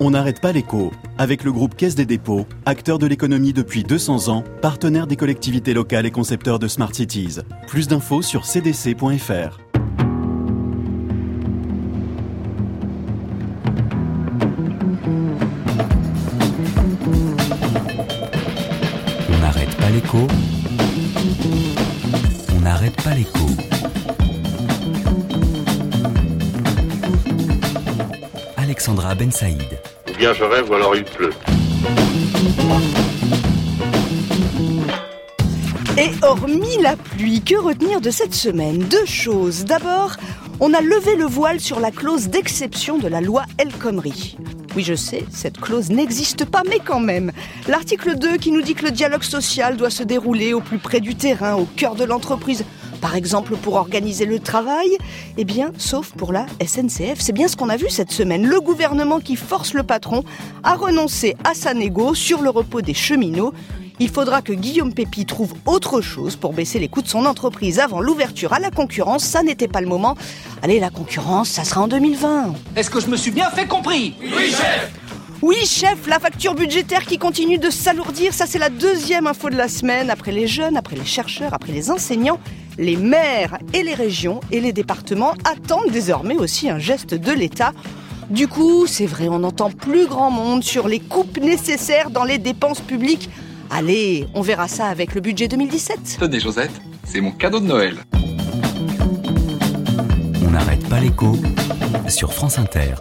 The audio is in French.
On n'arrête pas l'écho avec le groupe Caisse des dépôts, acteur de l'économie depuis 200 ans, partenaire des collectivités locales et concepteur de Smart Cities. Plus d'infos sur cdc.fr. On n'arrête pas l'écho. On n'arrête pas l'écho. Alexandra Ben Saïd. Ou bien je rêve ou alors il pleut. Et hormis la pluie, que retenir de cette semaine? Deux choses. D'abord, on a levé le voile sur la clause d'exception de la loi El Khomri. Oui, je sais, cette clause n'existe pas, mais quand même. L'article 2 qui nous dit que le dialogue social doit se dérouler au plus près du terrain, au cœur de l'entreprise. Par exemple, pour organiser le travail, eh bien, sauf pour la SNCF. C'est bien ce qu'on a vu cette semaine. Le gouvernement qui force le patron à renoncer à sa négo sur le repos des cheminots. Il faudra que Guillaume Pépi trouve autre chose pour baisser les coûts de son entreprise avant l'ouverture à la concurrence. Ça n'était pas le moment. Allez, la concurrence, ça sera en 2020. Est-ce que je me suis bien fait compris? Oui, chef, la facture budgétaire qui continue de s'alourdir, ça c'est la deuxième info de la semaine. Après les jeunes, après les chercheurs, après les enseignants, les maires et les régions et les départements attendent désormais aussi un geste de l'État. Du coup, c'est vrai, on n'entend plus grand monde sur les coupes nécessaires dans les dépenses publiques. Allez, on verra ça avec le budget 2017. Tenez Josette, c'est mon cadeau de Noël. On n'arrête pas l'écho sur France Inter.